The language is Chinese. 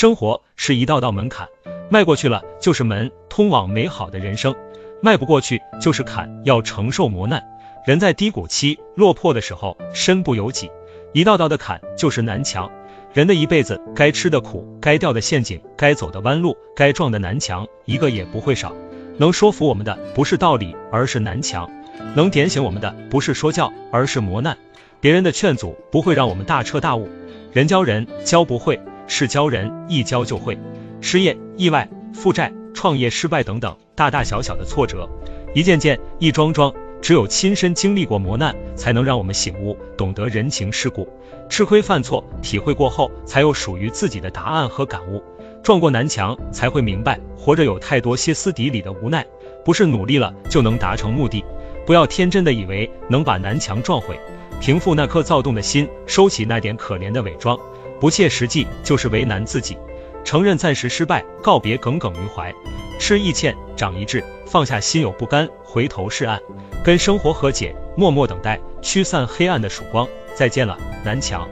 生活是一道道门槛，迈过去了就是门，通往美好的人生；迈不过去就是坎，要承受磨难。人在低谷期落魄的时候，身不由己，一道道的坎就是南墙。人的一辈子，该吃的苦，该掉的陷阱，该走的弯路，该撞的南墙，一个也不会少。能说服我们的不是道理，而是南墙；能点醒我们的不是说教，而是磨难。别人的劝阻不会让我们大彻大悟，人教人教不会，是教人一教就会。失业、意外、负债、创业失败等等大大小小的挫折，一件件、一桩桩，只有亲身经历过磨难，才能让我们醒悟，懂得人情世故。吃亏犯错，体会过后，才有属于自己的答案和感悟。撞过南墙，才会明白，活着有太多歇斯底里的无奈，不是努力了就能达成目的。不要天真的以为能把南墙撞毁。平复那颗躁动的心，收起那点可怜的伪装，不切实际就是为难自己。承认暂时失败，告别耿耿于怀，吃一堑长一智，放下心有不甘，回头是岸，跟生活和解，默默等待，驱散黑暗的曙光。再见了，南墙。